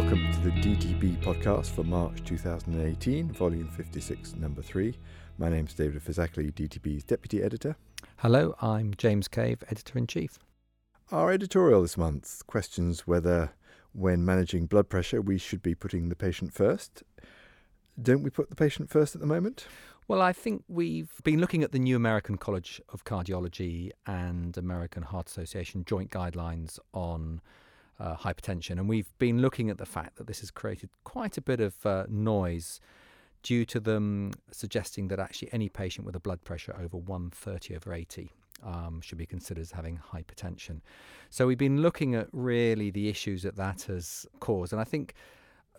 Welcome to the DTB podcast for March 2018, volume 56, number 3. My name's David Phizackerley, DTB's deputy editor. Hello, I'm James Cave, editor in chief. Our editorial this month questions whether, when managing blood pressure, we should be putting the patient first. Don't we put the patient first at the moment? Well, I think we've been looking at the new American College of Cardiology and American Heart Association joint guidelines on uh, hypertension. And we've been looking at the fact that this has created quite a bit of uh, noise due to them suggesting that actually any patient with a blood pressure over 130 over 80 um, should be considered as having hypertension. So we've been looking at really the issues that that has caused. And I think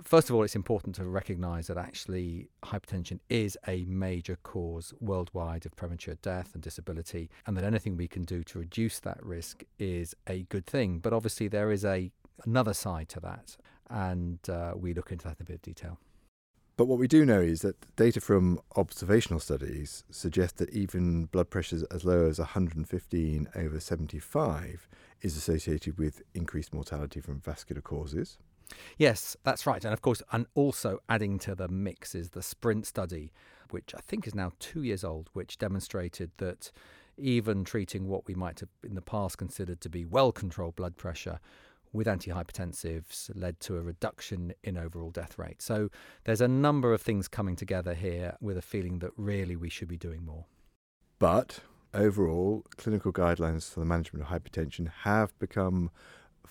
first of all, it's important to recognize that actually hypertension is a major cause worldwide of premature death and disability, and that anything we can do to reduce that risk is a good thing. But obviously, there is a another side to that, and uh, we look into that in a bit of detail. But what we do know is that data from observational studies suggest that even blood pressures as low as 115 over 75 is associated with increased mortality from vascular causes. Yes, that's right. And of course, and also adding to the mix is the SPRINT study, which I think is now two years old, which demonstrated that even treating what we might have in the past considered to be well controlled blood pressure with antihypertensives led to a reduction in overall death rate. So there's a number of things coming together here with a feeling that really we should be doing more. But overall, clinical guidelines for the management of hypertension have become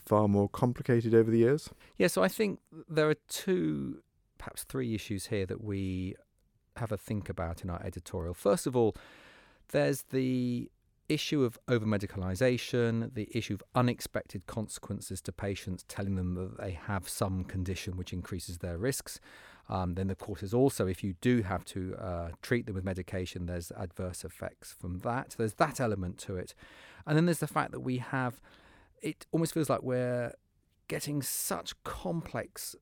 far more complicated over the years? Yeah, so I think there are two, perhaps three issues here that we have a think about in our editorial. First of all, there's the issue of over medicalisation, the issue of unexpected consequences to patients telling them that they have some condition which increases their risks. Um, then, of course, there's also if you do have to uh, treat them with medication, there's adverse effects from that. There's that element to it. And then there's the fact that we have it almost feels like we're getting such complex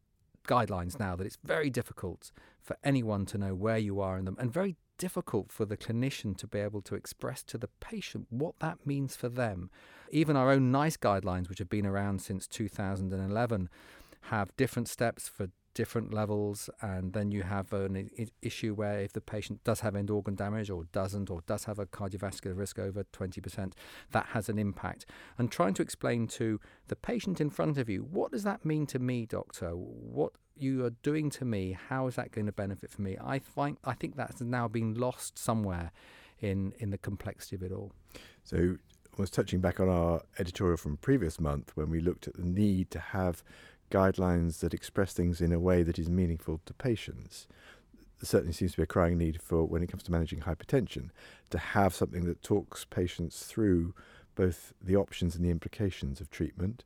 guidelines now that it's very difficult for anyone to know where you are in them and very difficult for the clinician to be able to express to the patient what that means for them. Even our own NICE guidelines, which have been around since 2011, have different steps for different levels, and then you have an issue where if the patient does have end organ damage or doesn't, or does have a cardiovascular risk over 20%, that has an impact. And trying to explain to the patient in front of you, what does that mean to me, doctor? What you are doing to me, how is that going to benefit for me? I find I think that's now been lost somewhere in in the complexity of it all. So I was touching back on our editorial from previous month when we looked at the need to have guidelines that express things in a way that is meaningful to patients. There certainly seems to be a crying need for, when it comes to managing hypertension, to have something that talks patients through both the options and the implications of treatment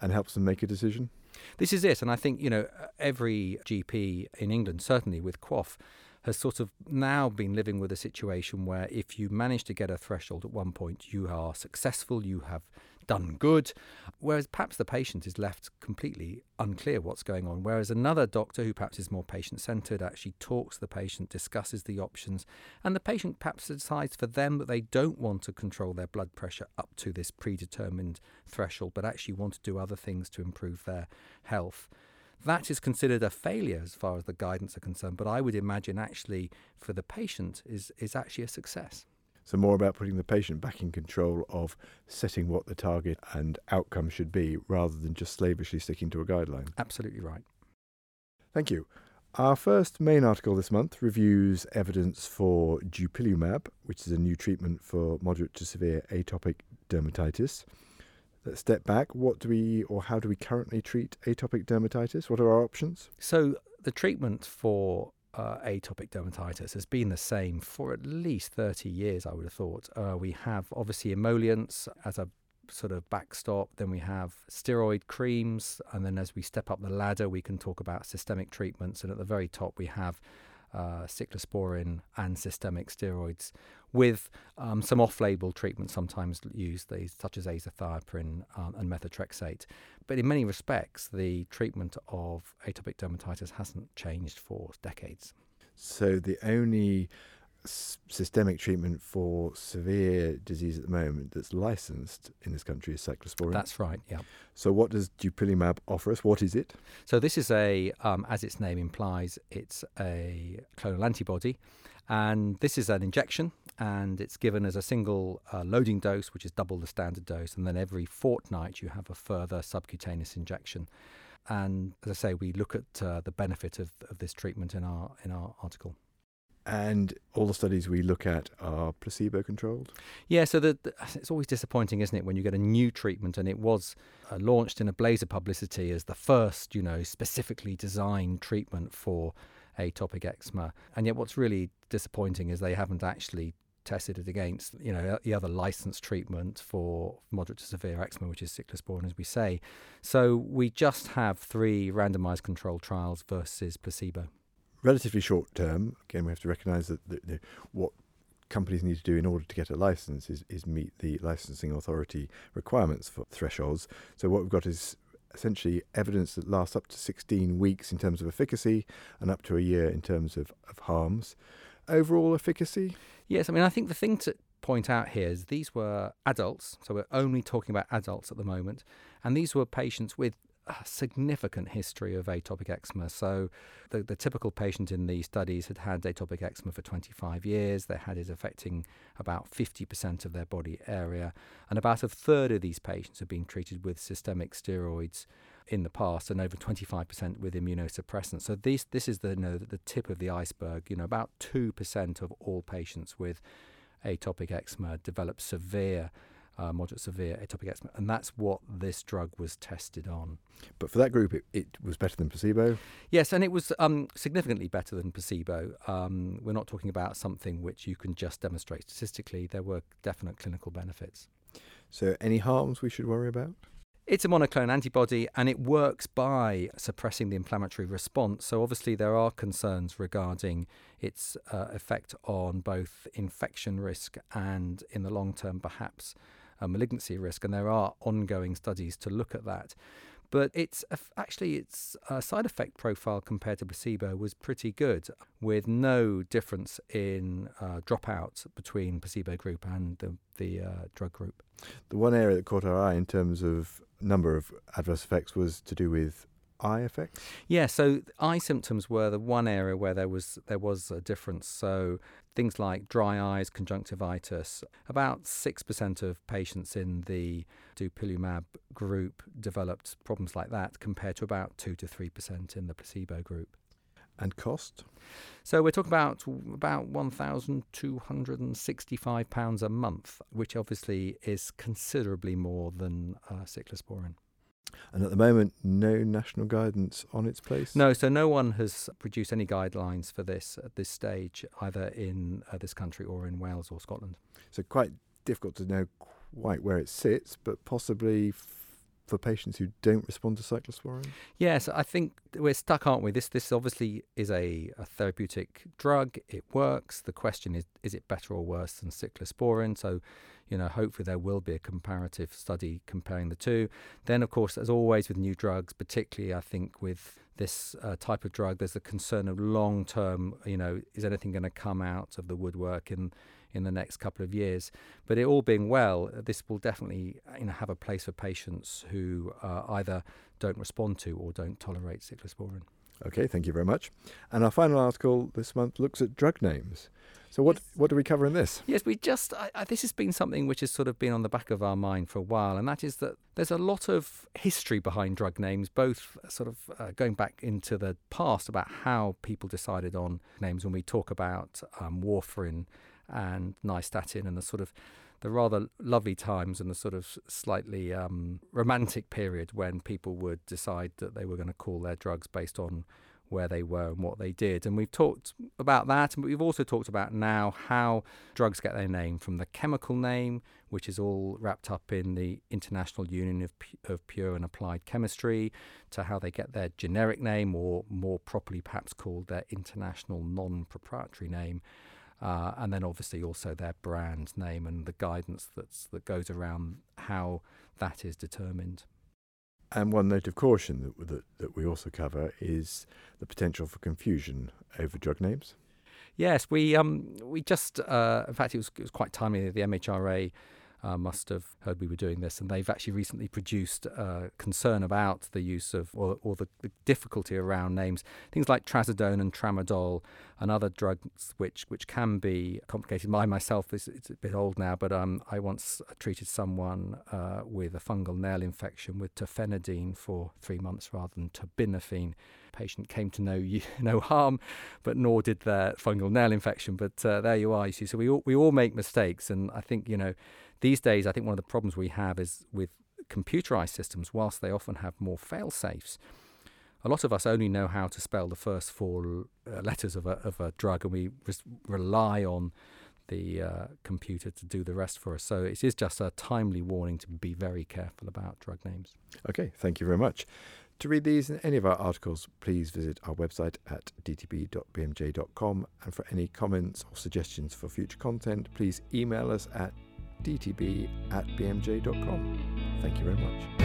and helps them make a decision. This is it. And I think, you know, every GP in England, certainly with QOF, has sort of now been living with a situation where if you manage to get a threshold at one point, you are successful, you have done good, whereas perhaps the patient is left completely unclear what's going on. Whereas another doctor who perhaps is more patient centered actually talks to the patient, discusses the options, and the patient perhaps decides for them that they don't want to control their blood pressure up to this predetermined threshold, but actually want to do other things to improve their health. That is considered a failure as far as the guidance are concerned, but I would imagine actually for the patient is, is actually a success. So, more about putting the patient back in control of setting what the target and outcome should be rather than just slavishly sticking to a guideline. Absolutely right. Thank you. Our first main article this month reviews evidence for dupilumab, which is a new treatment for moderate to severe atopic dermatitis. Let's step back. What do we, or how do we currently treat atopic dermatitis? What are our options? So, the treatment for uh, atopic dermatitis has been the same for at least 30 years, I would have thought. Uh, we have obviously emollients as a sort of backstop, then we have steroid creams, and then as we step up the ladder, we can talk about systemic treatments. And at the very top, we have uh, cyclosporin and systemic steroids with um, some off-label treatments sometimes used, these, such as azathioprine um, and methotrexate. But in many respects, the treatment of atopic dermatitis hasn't changed for decades. So the only s- systemic treatment for severe disease at the moment that's licensed in this country is cyclosporin. That's right, yeah. so, what does dupilumab offer us? What is it? So this is a, um, as its name implies, it's a clonal antibody, and this is an injection, and it's given as a single uh, loading dose, which is double the standard dose, and then every fortnight you have a further subcutaneous injection. And as I say, we look at uh, the benefit of, of this treatment in our in our article. And all the studies we look at are placebo controlled. Yeah, so the, the, it's always disappointing, isn't it, when you get a new treatment and it was uh, launched in a blaze of publicity as the first, you know, specifically designed treatment for atopic eczema. And yet, what's really disappointing is they haven't actually tested it against, you know, the other licensed treatment for moderate to severe eczema, which is cyclosporin, as we say. So we just have three randomized controlled trials versus placebo. Relatively short term. Again, we have to recognise that the, the, what companies need to do in order to get a license is, is meet the licensing authority requirements for thresholds. So what we've got is essentially evidence that lasts up to 16 weeks in terms of efficacy and up to a year in terms of, of harms. Overall efficacy? Yes, I mean, I think the thing to point out here is these were adults, so we're only talking about adults at the moment, and these were patients with a significant history of atopic eczema. So, the, the typical patient in these studies had had atopic eczema for 25 years. They had it affecting about 50% of their body area, and about a third of these patients have been treated with systemic steroids in the past, and over 25% with immunosuppressants. So, this this is the you know, the tip of the iceberg. You know, about two percent of all patients with atopic eczema develop severe uh, moderate severe atopic eczema, and that's what this drug was tested on. But for that group, it, it was better than placebo. Yes, and it was um, significantly better than placebo. Um, we're not talking about something which you can just demonstrate statistically. There were definite clinical benefits. So, any harms we should worry about? It's a monoclonal antibody and it works by suppressing the inflammatory response. So, obviously, there are concerns regarding its uh, effect on both infection risk and, in the long term, perhaps malignancy risk. And there are ongoing studies to look at that. But it's actually its uh, side effect profile compared to placebo was pretty good, with no difference in uh, dropout between placebo group and the, the uh, drug group. The one area that caught our eye in terms of number of adverse effects was to do with eye effects. Yeah, so eye symptoms were the one area where there was there was a difference. So things like dry eyes, conjunctivitis. About six percent of patients in the dupilumab group developed problems like that, compared to about two to three percent in the placebo group. And cost? So we're talking about about one thousand two hundred and sixty-five pounds a month, which obviously is considerably more than uh, cyclosporin. And at the moment, no national guidance on its place? No, so no one has produced any guidelines for this at this stage, either in uh, this country or in Wales or Scotland. So quite difficult to know quite where it sits, but possibly for patients who don't respond to cyclosporin? Yes, I think we're stuck, aren't we? This this obviously is a, a therapeutic drug. It works. The question is, is it better or worse than cyclosporin? So you know, hopefully there will be a comparative study comparing the two. Then, of course, as always with new drugs, particularly I think with this uh, type of drug, there's a concern of long term, you know, is anything going to come out of the woodwork in, in the next couple of years? But it all being well, this will definitely you know, have a place for patients who uh, either don't respond to or don't tolerate cyclosporin. Okay, thank you very much. And our final article this month looks at drug names. So what what do we cover in this? Yes, we just I, I, this has been something which has sort of been on the back of our mind for a while, and that is that there's a lot of history behind drug names, both sort of uh, going back into the past about how people decided on names. When we talk about um, warfarin and nystatin and the sort of the rather lovely times and the sort of slightly um, romantic period when people would decide that they were going to call their drugs based on where they were and what they did. And we've talked about that, and we've also talked about now how drugs get their name from the chemical name, which is all wrapped up in the International Union of, of Pure and Applied Chemistry, to how they get their generic name, or more properly perhaps called their international non proprietary name. Uh, and then obviously also their brand name and the guidance that's, that goes around how that is determined. And one note of caution that, that, that we also cover is the potential for confusion over drug names. Yes, we um we just uh, in fact it was it was quite timely. The MHRA uh, must have heard we were doing this, and they've actually recently produced uh, concern about the use of or, or the, the, difficulty around names, things like trazodone and tramadol, and other drugs which which can be complicated. I myself is it's a bit old now, but um, I once treated someone uh, with a fungal nail infection with terfenadine for three months rather than terbinafine. Patient came to no no harm, but nor did their fungal nail infection. But uh, there you are. You see, so we all, we all make mistakes, and I think you know these days, I think one of the problems we have is with computerized systems, whilst they often have more fail safes, a lot of us only know how to spell the first four uh, letters of a, of a drug and we rely on the uh, computer to do the rest for us. So it is just a timely warning to be very careful about drug names. Okay, thank you very much. To read these and any of our articles, please visit our website at dtb.bmj.com. And for any comments or suggestions for future content, please email us at dtb at bmj.com. Thank you very much.